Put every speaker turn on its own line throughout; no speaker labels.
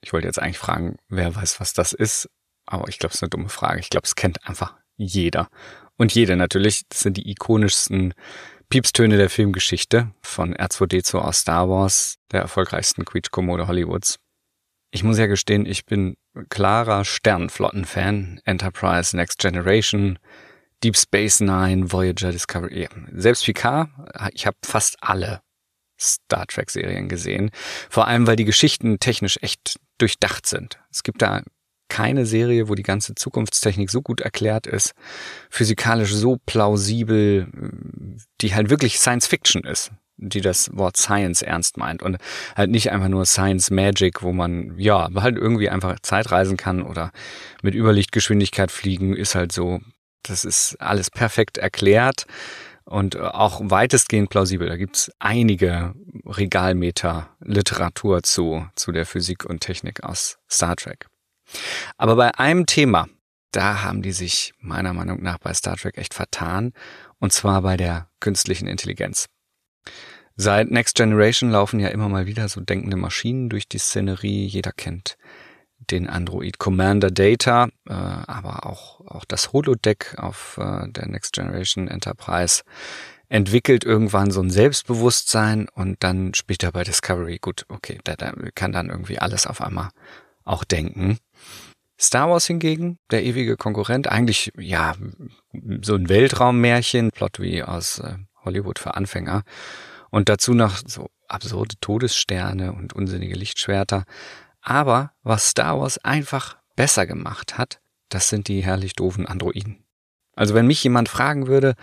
Ich wollte jetzt eigentlich fragen, wer weiß, was das ist, aber ich glaube, es ist eine dumme Frage. Ich glaube, es kennt einfach jeder. Und jede natürlich. Das sind die ikonischsten Piepstöne der Filmgeschichte von R2D2 aus Star Wars, der erfolgreichsten Quietschkommode Hollywoods. Ich muss ja gestehen, ich bin klarer Sternflotten-Fan. Enterprise, Next Generation, Deep Space Nine, Voyager, Discovery. Ja, selbst Picard, ich habe fast alle Star Trek-Serien gesehen. Vor allem, weil die Geschichten technisch echt durchdacht sind. Es gibt da keine Serie, wo die ganze Zukunftstechnik so gut erklärt ist, physikalisch so plausibel, die halt wirklich Science Fiction ist, die das Wort Science ernst meint und halt nicht einfach nur Science Magic, wo man ja halt irgendwie einfach Zeit reisen kann oder mit Überlichtgeschwindigkeit fliegen, ist halt so, das ist alles perfekt erklärt und auch weitestgehend plausibel. Da gibt's einige Regalmeter Literatur zu, zu der Physik und Technik aus Star Trek. Aber bei einem Thema, da haben die sich meiner Meinung nach bei Star Trek echt vertan, und zwar bei der künstlichen Intelligenz. Seit Next Generation laufen ja immer mal wieder so denkende Maschinen durch die Szenerie. Jeder kennt den Android Commander Data, äh, aber auch, auch das Holodeck auf äh, der Next Generation Enterprise entwickelt irgendwann so ein Selbstbewusstsein und dann später bei Discovery, gut, okay, der, der kann dann irgendwie alles auf einmal auch denken. Star Wars hingegen, der ewige Konkurrent, eigentlich ja so ein Weltraummärchen, Plot wie aus äh, Hollywood für Anfänger und dazu noch so absurde Todessterne und unsinnige Lichtschwerter. Aber was Star Wars einfach besser gemacht hat, das sind die herrlich doofen Androiden. Also wenn mich jemand fragen würde,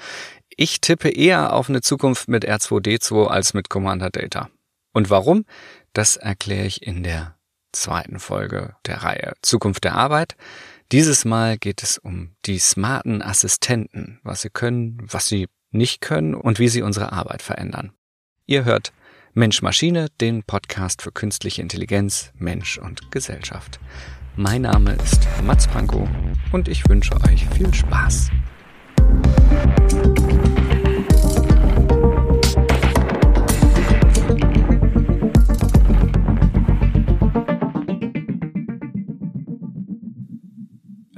ich tippe eher auf eine Zukunft mit R2D2 als mit Commander Data. Und warum? Das erkläre ich in der zweiten Folge der Reihe Zukunft der Arbeit. Dieses Mal geht es um die smarten Assistenten, was sie können, was sie nicht können und wie sie unsere Arbeit verändern. Ihr hört Mensch Maschine, den Podcast für künstliche Intelligenz, Mensch und Gesellschaft. Mein Name ist Mats Pankow und ich wünsche euch viel Spaß.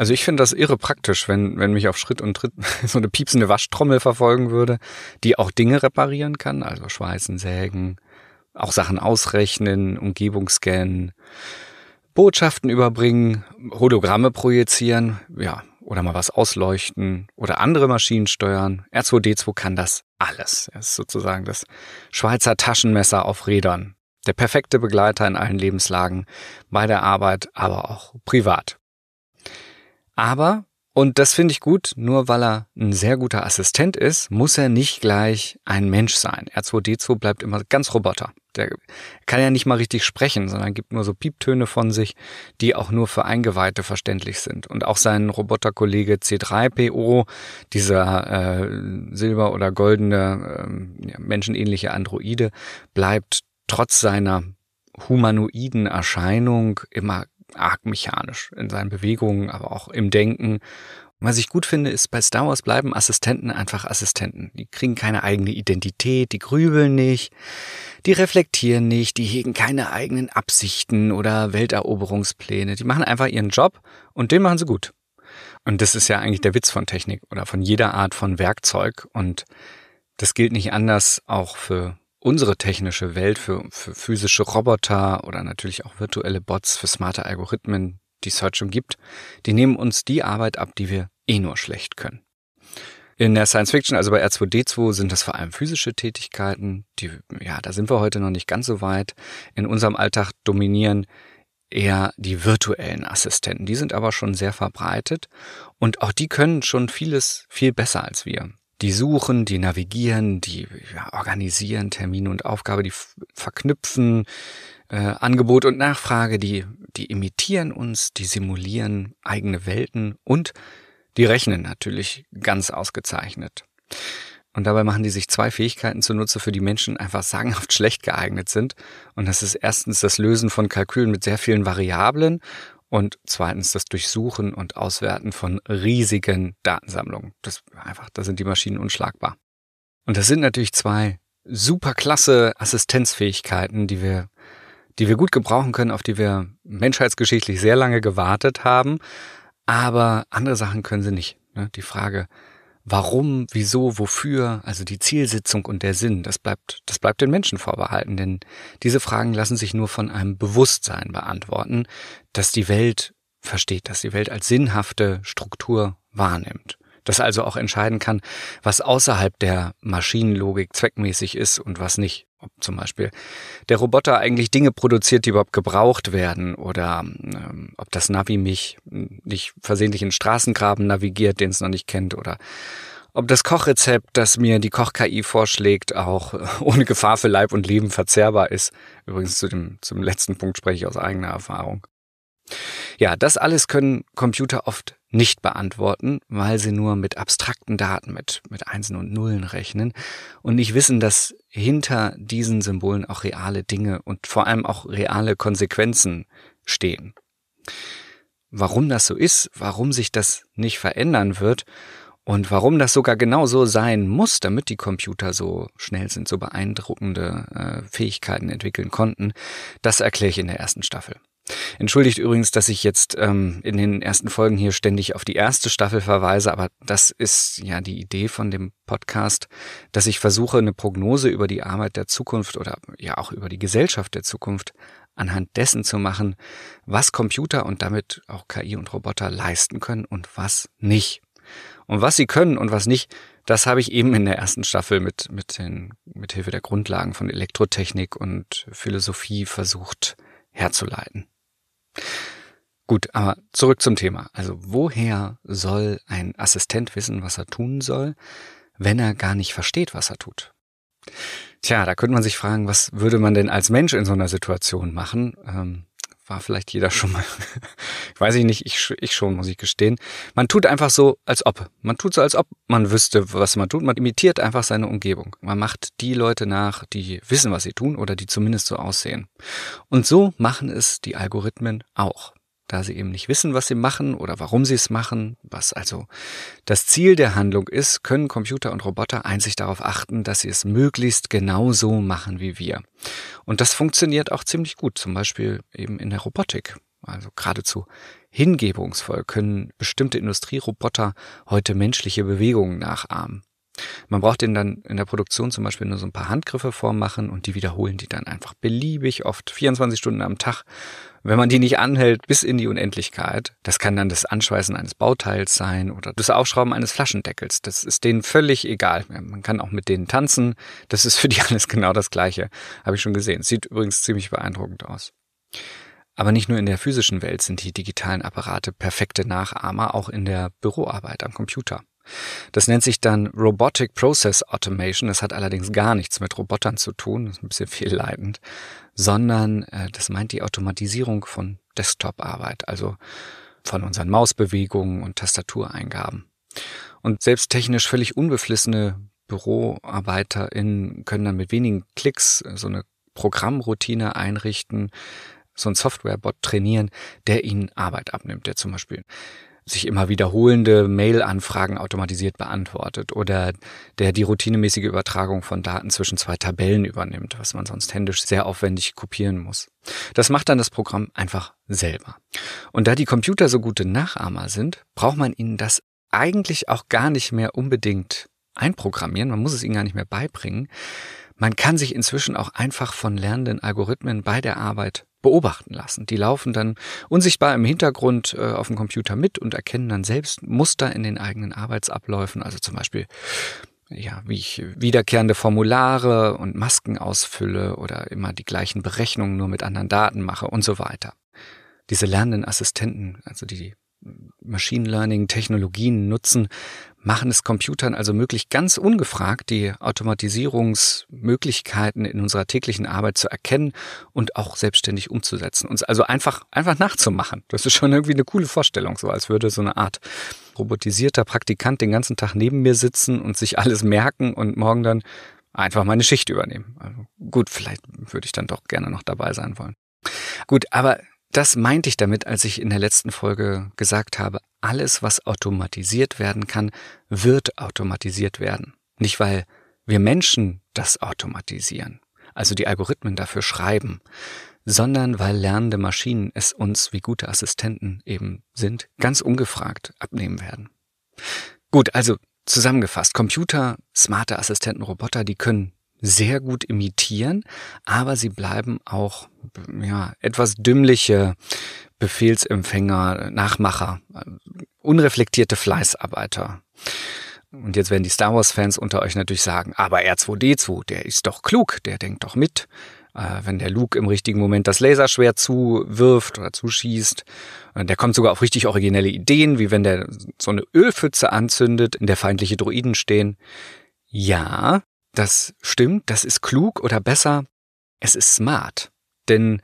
Also ich finde das irre praktisch, wenn, wenn mich auf Schritt und Tritt so eine piepsende Waschtrommel verfolgen würde, die auch Dinge reparieren kann, also schweißen, sägen, auch Sachen ausrechnen, Umgebung scannen, Botschaften überbringen, Hologramme projizieren, ja, oder mal was ausleuchten oder andere Maschinen steuern. R2D2 kann das alles. Er ist sozusagen das Schweizer Taschenmesser auf Rädern. Der perfekte Begleiter in allen Lebenslagen, bei der Arbeit, aber auch privat. Aber, und das finde ich gut, nur weil er ein sehr guter Assistent ist, muss er nicht gleich ein Mensch sein. R2D2 bleibt immer ganz Roboter. Der kann ja nicht mal richtig sprechen, sondern gibt nur so Pieptöne von sich, die auch nur für Eingeweihte verständlich sind. Und auch sein Roboterkollege C3PO, dieser äh, silber- oder goldene, äh, menschenähnliche Androide, bleibt trotz seiner humanoiden Erscheinung immer arg mechanisch in seinen Bewegungen, aber auch im Denken. Und was ich gut finde, ist, bei Star Wars bleiben Assistenten einfach Assistenten. Die kriegen keine eigene Identität, die grübeln nicht, die reflektieren nicht, die hegen keine eigenen Absichten oder Welteroberungspläne. Die machen einfach ihren Job und den machen sie gut. Und das ist ja eigentlich der Witz von Technik oder von jeder Art von Werkzeug. Und das gilt nicht anders auch für unsere technische Welt für, für physische Roboter oder natürlich auch virtuelle Bots für smarte Algorithmen, die es heute schon gibt, die nehmen uns die Arbeit ab, die wir eh nur schlecht können. In der Science Fiction, also bei R2D2, sind das vor allem physische Tätigkeiten, die, ja, da sind wir heute noch nicht ganz so weit. In unserem Alltag dominieren eher die virtuellen Assistenten. Die sind aber schon sehr verbreitet und auch die können schon vieles viel besser als wir die suchen, die navigieren, die ja, organisieren Termine und Aufgabe, die verknüpfen äh, Angebot und Nachfrage, die, die imitieren uns, die simulieren eigene Welten und die rechnen natürlich ganz ausgezeichnet. Und dabei machen die sich zwei Fähigkeiten zunutze, für die Menschen einfach sagenhaft schlecht geeignet sind. Und das ist erstens das Lösen von Kalkülen mit sehr vielen Variablen Und zweitens das Durchsuchen und Auswerten von riesigen Datensammlungen. Das einfach, da sind die Maschinen unschlagbar. Und das sind natürlich zwei superklasse Assistenzfähigkeiten, die wir, die wir gut gebrauchen können, auf die wir menschheitsgeschichtlich sehr lange gewartet haben. Aber andere Sachen können sie nicht. Ne? Die Frage, warum, wieso, wofür, also die Zielsitzung und der Sinn, das bleibt, das bleibt den Menschen vorbehalten, denn diese Fragen lassen sich nur von einem Bewusstsein beantworten, dass die Welt versteht, dass die Welt als sinnhafte Struktur wahrnimmt. Das also auch entscheiden kann, was außerhalb der Maschinenlogik zweckmäßig ist und was nicht. Ob zum Beispiel der Roboter eigentlich Dinge produziert, die überhaupt gebraucht werden oder ähm, ob das Navi mich nicht versehentlich in Straßengraben navigiert, den es noch nicht kennt oder ob das Kochrezept, das mir die Koch-KI vorschlägt, auch ohne Gefahr für Leib und Leben verzehrbar ist. Übrigens zu dem, zum letzten Punkt spreche ich aus eigener Erfahrung. Ja, das alles können Computer oft nicht beantworten, weil sie nur mit abstrakten Daten, mit, mit Einsen und Nullen rechnen und nicht wissen, dass hinter diesen Symbolen auch reale Dinge und vor allem auch reale Konsequenzen stehen. Warum das so ist, warum sich das nicht verändern wird und warum das sogar genau so sein muss, damit die Computer so schnell sind, so beeindruckende äh, Fähigkeiten entwickeln konnten, das erkläre ich in der ersten Staffel. Entschuldigt übrigens, dass ich jetzt ähm, in den ersten Folgen hier ständig auf die erste Staffel verweise, aber das ist ja die Idee von dem Podcast, dass ich versuche, eine Prognose über die Arbeit der Zukunft oder ja auch über die Gesellschaft der Zukunft anhand dessen zu machen, was Computer und damit auch KI und Roboter leisten können und was nicht. Und was sie können und was nicht, das habe ich eben in der ersten Staffel mit, mit, den, mit Hilfe der Grundlagen von Elektrotechnik und Philosophie versucht herzuleiten. Gut, aber zurück zum Thema. Also woher soll ein Assistent wissen, was er tun soll, wenn er gar nicht versteht, was er tut? Tja, da könnte man sich fragen, was würde man denn als Mensch in so einer Situation machen? Ähm, war vielleicht jeder schon mal, weiß ich nicht, ich, ich schon, muss ich gestehen. Man tut einfach so, als ob. Man tut so, als ob man wüsste, was man tut. Man imitiert einfach seine Umgebung. Man macht die Leute nach, die wissen, was sie tun oder die zumindest so aussehen. Und so machen es die Algorithmen auch da sie eben nicht wissen, was sie machen oder warum sie es machen, was also das Ziel der Handlung ist, können Computer und Roboter einzig darauf achten, dass sie es möglichst genauso machen wie wir. Und das funktioniert auch ziemlich gut, zum Beispiel eben in der Robotik. Also geradezu hingebungsvoll können bestimmte Industrieroboter heute menschliche Bewegungen nachahmen. Man braucht denen dann in der Produktion zum Beispiel nur so ein paar Handgriffe vormachen und die wiederholen die dann einfach beliebig oft 24 Stunden am Tag. Wenn man die nicht anhält bis in die Unendlichkeit, das kann dann das Anschweißen eines Bauteils sein oder das Aufschrauben eines Flaschendeckels. Das ist denen völlig egal. Man kann auch mit denen tanzen. Das ist für die alles genau das Gleiche. Habe ich schon gesehen. Sieht übrigens ziemlich beeindruckend aus. Aber nicht nur in der physischen Welt sind die digitalen Apparate perfekte Nachahmer, auch in der Büroarbeit am Computer. Das nennt sich dann Robotic Process Automation. Das hat allerdings gar nichts mit Robotern zu tun, das ist ein bisschen fehlleitend, sondern äh, das meint die Automatisierung von Desktop-Arbeit, also von unseren Mausbewegungen und Tastatureingaben. Und selbst technisch völlig unbeflissene BüroarbeiterInnen können dann mit wenigen Klicks so eine Programmroutine einrichten, so ein Softwarebot trainieren, der ihnen Arbeit abnimmt, der zum Beispiel sich immer wiederholende Mail-Anfragen automatisiert beantwortet oder der die routinemäßige Übertragung von Daten zwischen zwei Tabellen übernimmt, was man sonst händisch sehr aufwendig kopieren muss. Das macht dann das Programm einfach selber. Und da die Computer so gute Nachahmer sind, braucht man ihnen das eigentlich auch gar nicht mehr unbedingt einprogrammieren, man muss es ihnen gar nicht mehr beibringen. Man kann sich inzwischen auch einfach von lernenden Algorithmen bei der Arbeit beobachten lassen. Die laufen dann unsichtbar im Hintergrund äh, auf dem Computer mit und erkennen dann selbst Muster in den eigenen Arbeitsabläufen, also zum Beispiel ja, wie ich wiederkehrende Formulare und Masken ausfülle oder immer die gleichen Berechnungen nur mit anderen Daten mache und so weiter. Diese lernenden Assistenten, also die Machine Learning Technologien nutzen, machen es Computern also möglich, ganz ungefragt die Automatisierungsmöglichkeiten in unserer täglichen Arbeit zu erkennen und auch selbstständig umzusetzen. Uns also einfach, einfach nachzumachen. Das ist schon irgendwie eine coole Vorstellung, so als würde so eine Art robotisierter Praktikant den ganzen Tag neben mir sitzen und sich alles merken und morgen dann einfach meine Schicht übernehmen. Also gut, vielleicht würde ich dann doch gerne noch dabei sein wollen. Gut, aber das meinte ich damit, als ich in der letzten Folge gesagt habe, alles, was automatisiert werden kann, wird automatisiert werden. Nicht, weil wir Menschen das automatisieren, also die Algorithmen dafür schreiben, sondern weil lernende Maschinen es uns, wie gute Assistenten eben sind, ganz ungefragt abnehmen werden. Gut, also zusammengefasst, Computer, smarte Assistenten, Roboter, die können sehr gut imitieren, aber sie bleiben auch ja, etwas dümmliche Befehlsempfänger, Nachmacher, unreflektierte Fleißarbeiter. Und jetzt werden die Star Wars-Fans unter euch natürlich sagen, aber R2D2, der ist doch klug, der denkt doch mit. Äh, wenn der Luke im richtigen Moment das Laserschwert zuwirft oder zuschießt. Äh, der kommt sogar auf richtig originelle Ideen, wie wenn der so eine Ölpfütze anzündet, in der feindliche Droiden stehen. Ja, das stimmt, das ist klug oder besser, es ist smart. Denn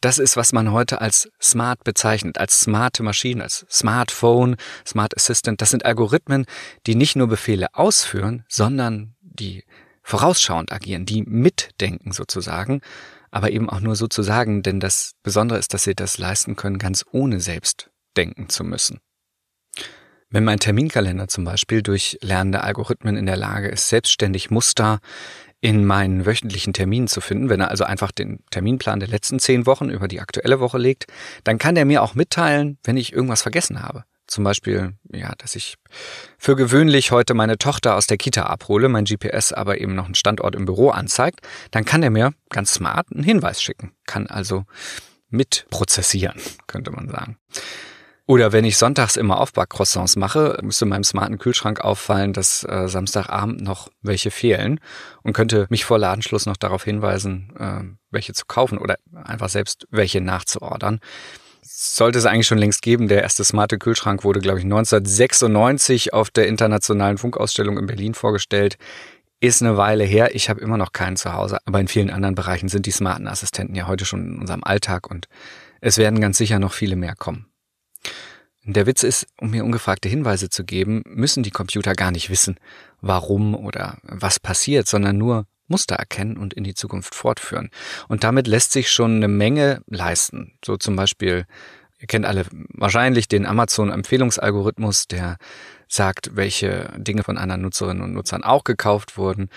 das ist, was man heute als smart bezeichnet, als smarte Maschinen, als Smartphone, Smart Assistant. Das sind Algorithmen, die nicht nur Befehle ausführen, sondern die vorausschauend agieren, die mitdenken sozusagen, aber eben auch nur sozusagen, denn das Besondere ist, dass sie das leisten können, ganz ohne selbst denken zu müssen. Wenn mein Terminkalender zum Beispiel durch lernende Algorithmen in der Lage ist, selbstständig Muster in meinen wöchentlichen Terminen zu finden, wenn er also einfach den Terminplan der letzten zehn Wochen über die aktuelle Woche legt, dann kann er mir auch mitteilen, wenn ich irgendwas vergessen habe. Zum Beispiel, ja, dass ich für gewöhnlich heute meine Tochter aus der Kita abhole, mein GPS aber eben noch einen Standort im Büro anzeigt, dann kann er mir ganz smart einen Hinweis schicken, kann also mitprozessieren, könnte man sagen. Oder wenn ich sonntags immer Aufbackcroissants mache, müsste meinem smarten Kühlschrank auffallen, dass äh, Samstagabend noch welche fehlen und könnte mich vor Ladenschluss noch darauf hinweisen, äh, welche zu kaufen oder einfach selbst welche nachzuordern. Sollte es eigentlich schon längst geben. Der erste smarte Kühlschrank wurde, glaube ich, 1996 auf der internationalen Funkausstellung in Berlin vorgestellt. Ist eine Weile her. Ich habe immer noch keinen zu Hause, aber in vielen anderen Bereichen sind die smarten Assistenten ja heute schon in unserem Alltag und es werden ganz sicher noch viele mehr kommen. Der Witz ist, um mir ungefragte Hinweise zu geben, müssen die Computer gar nicht wissen, warum oder was passiert, sondern nur Muster erkennen und in die Zukunft fortführen. Und damit lässt sich schon eine Menge leisten. So zum Beispiel, ihr kennt alle wahrscheinlich den Amazon-Empfehlungsalgorithmus, der sagt, welche Dinge von anderen Nutzerinnen und Nutzern auch gekauft wurden,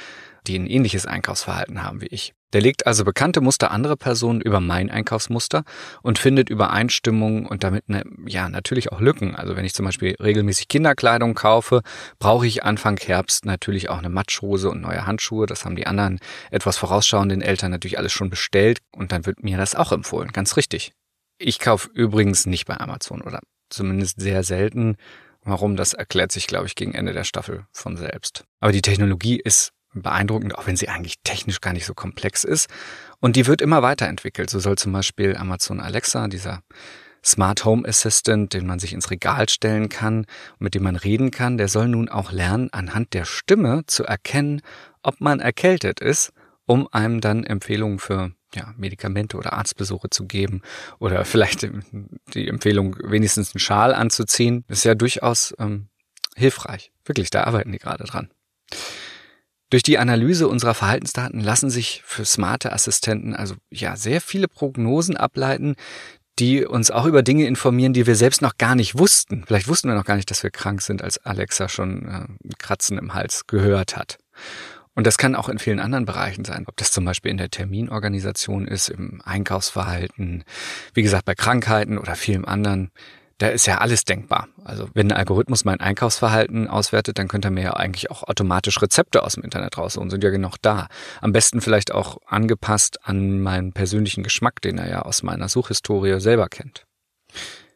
die ein ähnliches Einkaufsverhalten haben wie ich. Der legt also bekannte Muster anderer Personen über mein Einkaufsmuster und findet Übereinstimmungen und damit ne, ja natürlich auch Lücken. Also wenn ich zum Beispiel regelmäßig Kinderkleidung kaufe, brauche ich Anfang Herbst natürlich auch eine Matschhose und neue Handschuhe. Das haben die anderen etwas vorausschauenden Eltern natürlich alles schon bestellt und dann wird mir das auch empfohlen. Ganz richtig. Ich kaufe übrigens nicht bei Amazon oder zumindest sehr selten. Warum, das erklärt sich, glaube ich, gegen Ende der Staffel von selbst. Aber die Technologie ist beeindruckend, auch wenn sie eigentlich technisch gar nicht so komplex ist. Und die wird immer weiterentwickelt. So soll zum Beispiel Amazon Alexa, dieser Smart Home Assistant, den man sich ins Regal stellen kann mit dem man reden kann, der soll nun auch lernen, anhand der Stimme zu erkennen, ob man erkältet ist, um einem dann Empfehlungen für ja, Medikamente oder Arztbesuche zu geben oder vielleicht die Empfehlung, wenigstens einen Schal anzuziehen. ist ja durchaus ähm, hilfreich. Wirklich, da arbeiten die gerade dran. Durch die Analyse unserer Verhaltensdaten lassen sich für smarte Assistenten also ja sehr viele Prognosen ableiten, die uns auch über Dinge informieren, die wir selbst noch gar nicht wussten. Vielleicht wussten wir noch gar nicht, dass wir krank sind, als Alexa schon äh, Kratzen im Hals gehört hat. Und das kann auch in vielen anderen Bereichen sein, ob das zum Beispiel in der Terminorganisation ist, im Einkaufsverhalten, wie gesagt, bei Krankheiten oder vielem anderen da ist ja alles denkbar. Also wenn ein Algorithmus mein Einkaufsverhalten auswertet, dann könnte er mir ja eigentlich auch automatisch Rezepte aus dem Internet rausholen, sind ja genug da. Am besten vielleicht auch angepasst an meinen persönlichen Geschmack, den er ja aus meiner Suchhistorie selber kennt.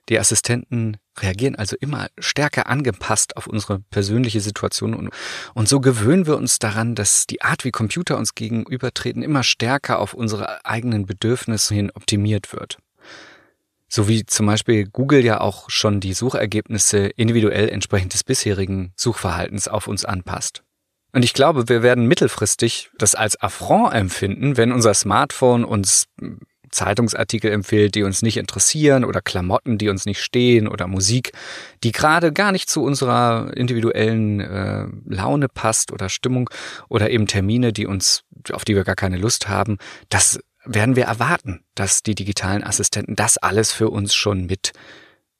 Die Assistenten reagieren also immer stärker angepasst auf unsere persönliche Situation und, und so gewöhnen wir uns daran, dass die Art, wie Computer uns gegenübertreten, immer stärker auf unsere eigenen Bedürfnisse hin optimiert wird. So wie zum Beispiel Google ja auch schon die Suchergebnisse individuell entsprechend des bisherigen Suchverhaltens auf uns anpasst. Und ich glaube, wir werden mittelfristig das als Affront empfinden, wenn unser Smartphone uns Zeitungsartikel empfiehlt, die uns nicht interessieren oder Klamotten, die uns nicht stehen oder Musik, die gerade gar nicht zu unserer individuellen äh, Laune passt oder Stimmung oder eben Termine, die uns, auf die wir gar keine Lust haben. Das werden wir erwarten, dass die digitalen Assistenten das alles für uns schon mit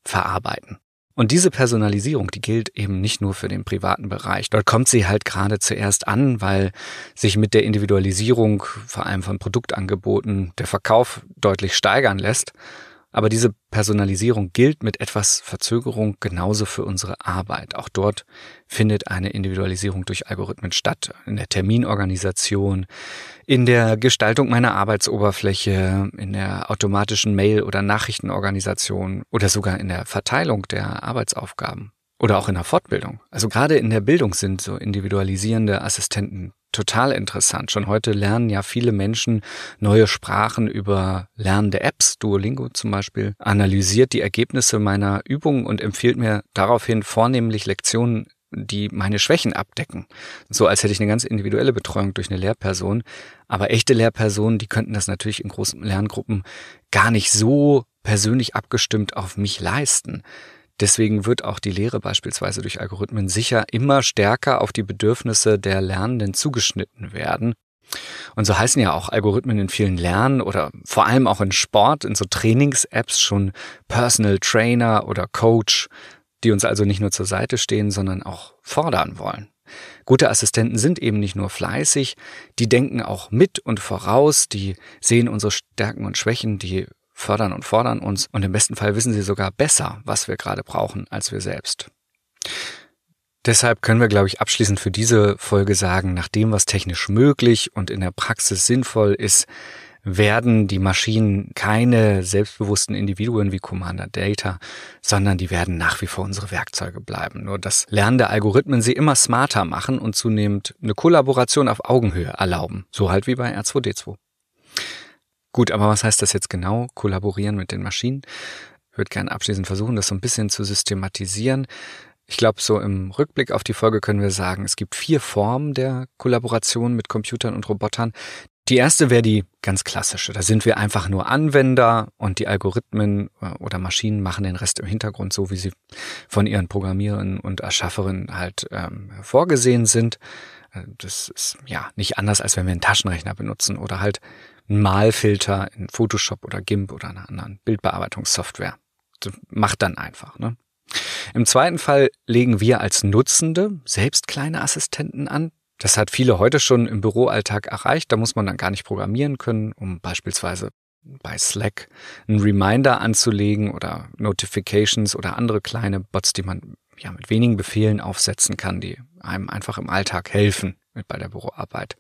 verarbeiten. Und diese Personalisierung, die gilt eben nicht nur für den privaten Bereich. Dort kommt sie halt gerade zuerst an, weil sich mit der Individualisierung, vor allem von Produktangeboten, der Verkauf deutlich steigern lässt. Aber diese Personalisierung gilt mit etwas Verzögerung genauso für unsere Arbeit. Auch dort findet eine Individualisierung durch Algorithmen statt. In der Terminorganisation, in der Gestaltung meiner Arbeitsoberfläche, in der automatischen Mail- oder Nachrichtenorganisation oder sogar in der Verteilung der Arbeitsaufgaben. Oder auch in der Fortbildung. Also gerade in der Bildung sind so individualisierende Assistenten total interessant. Schon heute lernen ja viele Menschen neue Sprachen über lernende Apps. Duolingo zum Beispiel analysiert die Ergebnisse meiner Übungen und empfiehlt mir daraufhin vornehmlich Lektionen die meine Schwächen abdecken. So als hätte ich eine ganz individuelle Betreuung durch eine Lehrperson. Aber echte Lehrpersonen, die könnten das natürlich in großen Lerngruppen gar nicht so persönlich abgestimmt auf mich leisten. Deswegen wird auch die Lehre beispielsweise durch Algorithmen sicher immer stärker auf die Bedürfnisse der Lernenden zugeschnitten werden. Und so heißen ja auch Algorithmen in vielen Lernen oder vor allem auch in Sport, in so Trainings-Apps schon Personal Trainer oder Coach, die uns also nicht nur zur Seite stehen, sondern auch fordern wollen. Gute Assistenten sind eben nicht nur fleißig, die denken auch mit und voraus, die sehen unsere Stärken und Schwächen, die fördern und fordern uns und im besten Fall wissen sie sogar besser, was wir gerade brauchen, als wir selbst. Deshalb können wir, glaube ich, abschließend für diese Folge sagen, nach dem, was technisch möglich und in der Praxis sinnvoll ist, werden die Maschinen keine selbstbewussten Individuen wie Commander Data, sondern die werden nach wie vor unsere Werkzeuge bleiben. Nur das Lernen der Algorithmen sie immer smarter machen und zunehmend eine Kollaboration auf Augenhöhe erlauben. So halt wie bei R2D2. Gut, aber was heißt das jetzt genau? Kollaborieren mit den Maschinen? Ich würde gerne abschließend versuchen, das so ein bisschen zu systematisieren. Ich glaube, so im Rückblick auf die Folge können wir sagen, es gibt vier Formen der Kollaboration mit Computern und Robotern. Die erste wäre die ganz klassische. Da sind wir einfach nur Anwender und die Algorithmen äh, oder Maschinen machen den Rest im Hintergrund so, wie sie von ihren Programmierern und Erschafferinnen halt ähm, vorgesehen sind. Äh, das ist ja nicht anders, als wenn wir einen Taschenrechner benutzen oder halt einen Malfilter in Photoshop oder GIMP oder einer anderen Bildbearbeitungssoftware. Das macht dann einfach. Ne? Im zweiten Fall legen wir als Nutzende selbst kleine Assistenten an. Das hat viele heute schon im Büroalltag erreicht. Da muss man dann gar nicht programmieren können, um beispielsweise bei Slack einen Reminder anzulegen oder Notifications oder andere kleine Bots, die man ja mit wenigen Befehlen aufsetzen kann, die einem einfach im Alltag helfen mit bei der Büroarbeit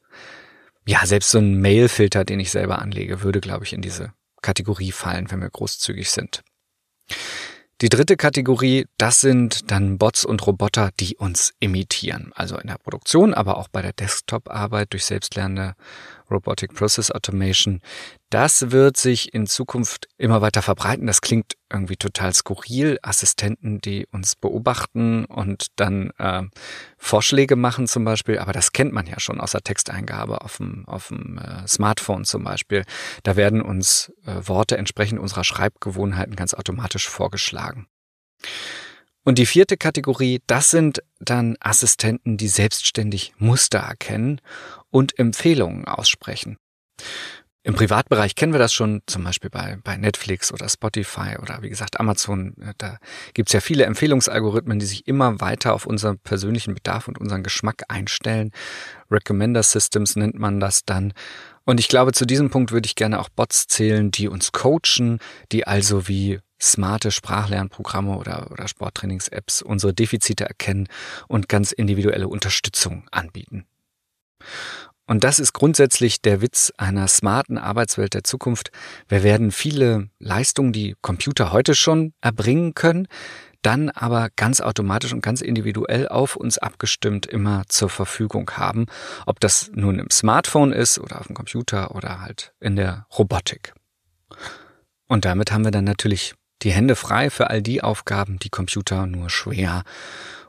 ja, selbst so ein Mail-Filter, den ich selber anlege, würde, glaube ich, in diese Kategorie fallen, wenn wir großzügig sind. Die dritte Kategorie, das sind dann Bots und Roboter, die uns imitieren. Also in der Produktion, aber auch bei der Desktop-Arbeit durch selbstlernende Robotic Process Automation. Das wird sich in Zukunft immer weiter verbreiten. Das klingt irgendwie total skurril. Assistenten, die uns beobachten und dann äh, Vorschläge machen zum Beispiel. Aber das kennt man ja schon aus der Texteingabe auf dem, auf dem äh, Smartphone zum Beispiel. Da werden uns äh, Worte entsprechend unserer Schreibgewohnheiten ganz automatisch vorgeschlagen. Und die vierte Kategorie, das sind dann Assistenten, die selbstständig Muster erkennen und Empfehlungen aussprechen. Im Privatbereich kennen wir das schon, zum Beispiel bei, bei Netflix oder Spotify oder wie gesagt Amazon. Äh, da gibt's ja viele Empfehlungsalgorithmen, die sich immer weiter auf unseren persönlichen Bedarf und unseren Geschmack einstellen. Recommender Systems nennt man das dann. Und ich glaube, zu diesem Punkt würde ich gerne auch Bots zählen, die uns coachen, die also wie smarte Sprachlernprogramme oder, oder Sporttrainings-Apps unsere Defizite erkennen und ganz individuelle Unterstützung anbieten. Und das ist grundsätzlich der Witz einer smarten Arbeitswelt der Zukunft. Wir werden viele Leistungen, die Computer heute schon erbringen können, dann aber ganz automatisch und ganz individuell auf uns abgestimmt immer zur Verfügung haben, ob das nun im Smartphone ist oder auf dem Computer oder halt in der Robotik. Und damit haben wir dann natürlich die Hände frei für all die Aufgaben, die Computer nur schwer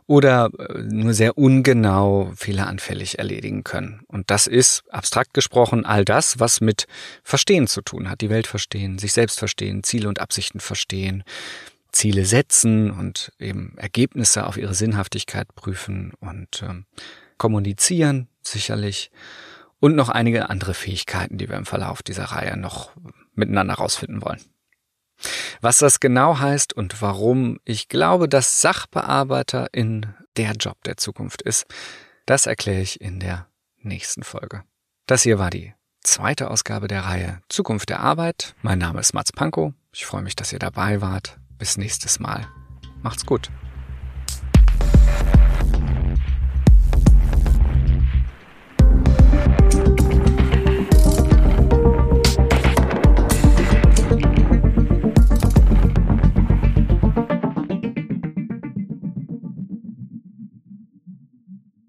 oder äh, nur sehr ungenau fehleranfällig erledigen können. Und das ist, abstrakt gesprochen, all das, was mit Verstehen zu tun hat. Die Welt verstehen, sich selbst verstehen, Ziele und Absichten verstehen, Ziele setzen und eben Ergebnisse auf ihre Sinnhaftigkeit prüfen und ähm, kommunizieren, sicherlich und noch einige andere Fähigkeiten, die wir im Verlauf dieser Reihe noch miteinander rausfinden wollen. Was das genau heißt und warum ich glaube, dass Sachbearbeiter in der Job der Zukunft ist, das erkläre ich in der nächsten Folge. Das hier war die zweite Ausgabe der Reihe Zukunft der Arbeit. Mein Name ist Mats Pankow. Ich freue mich, dass ihr dabei wart. Bis nächstes Mal. Macht's gut.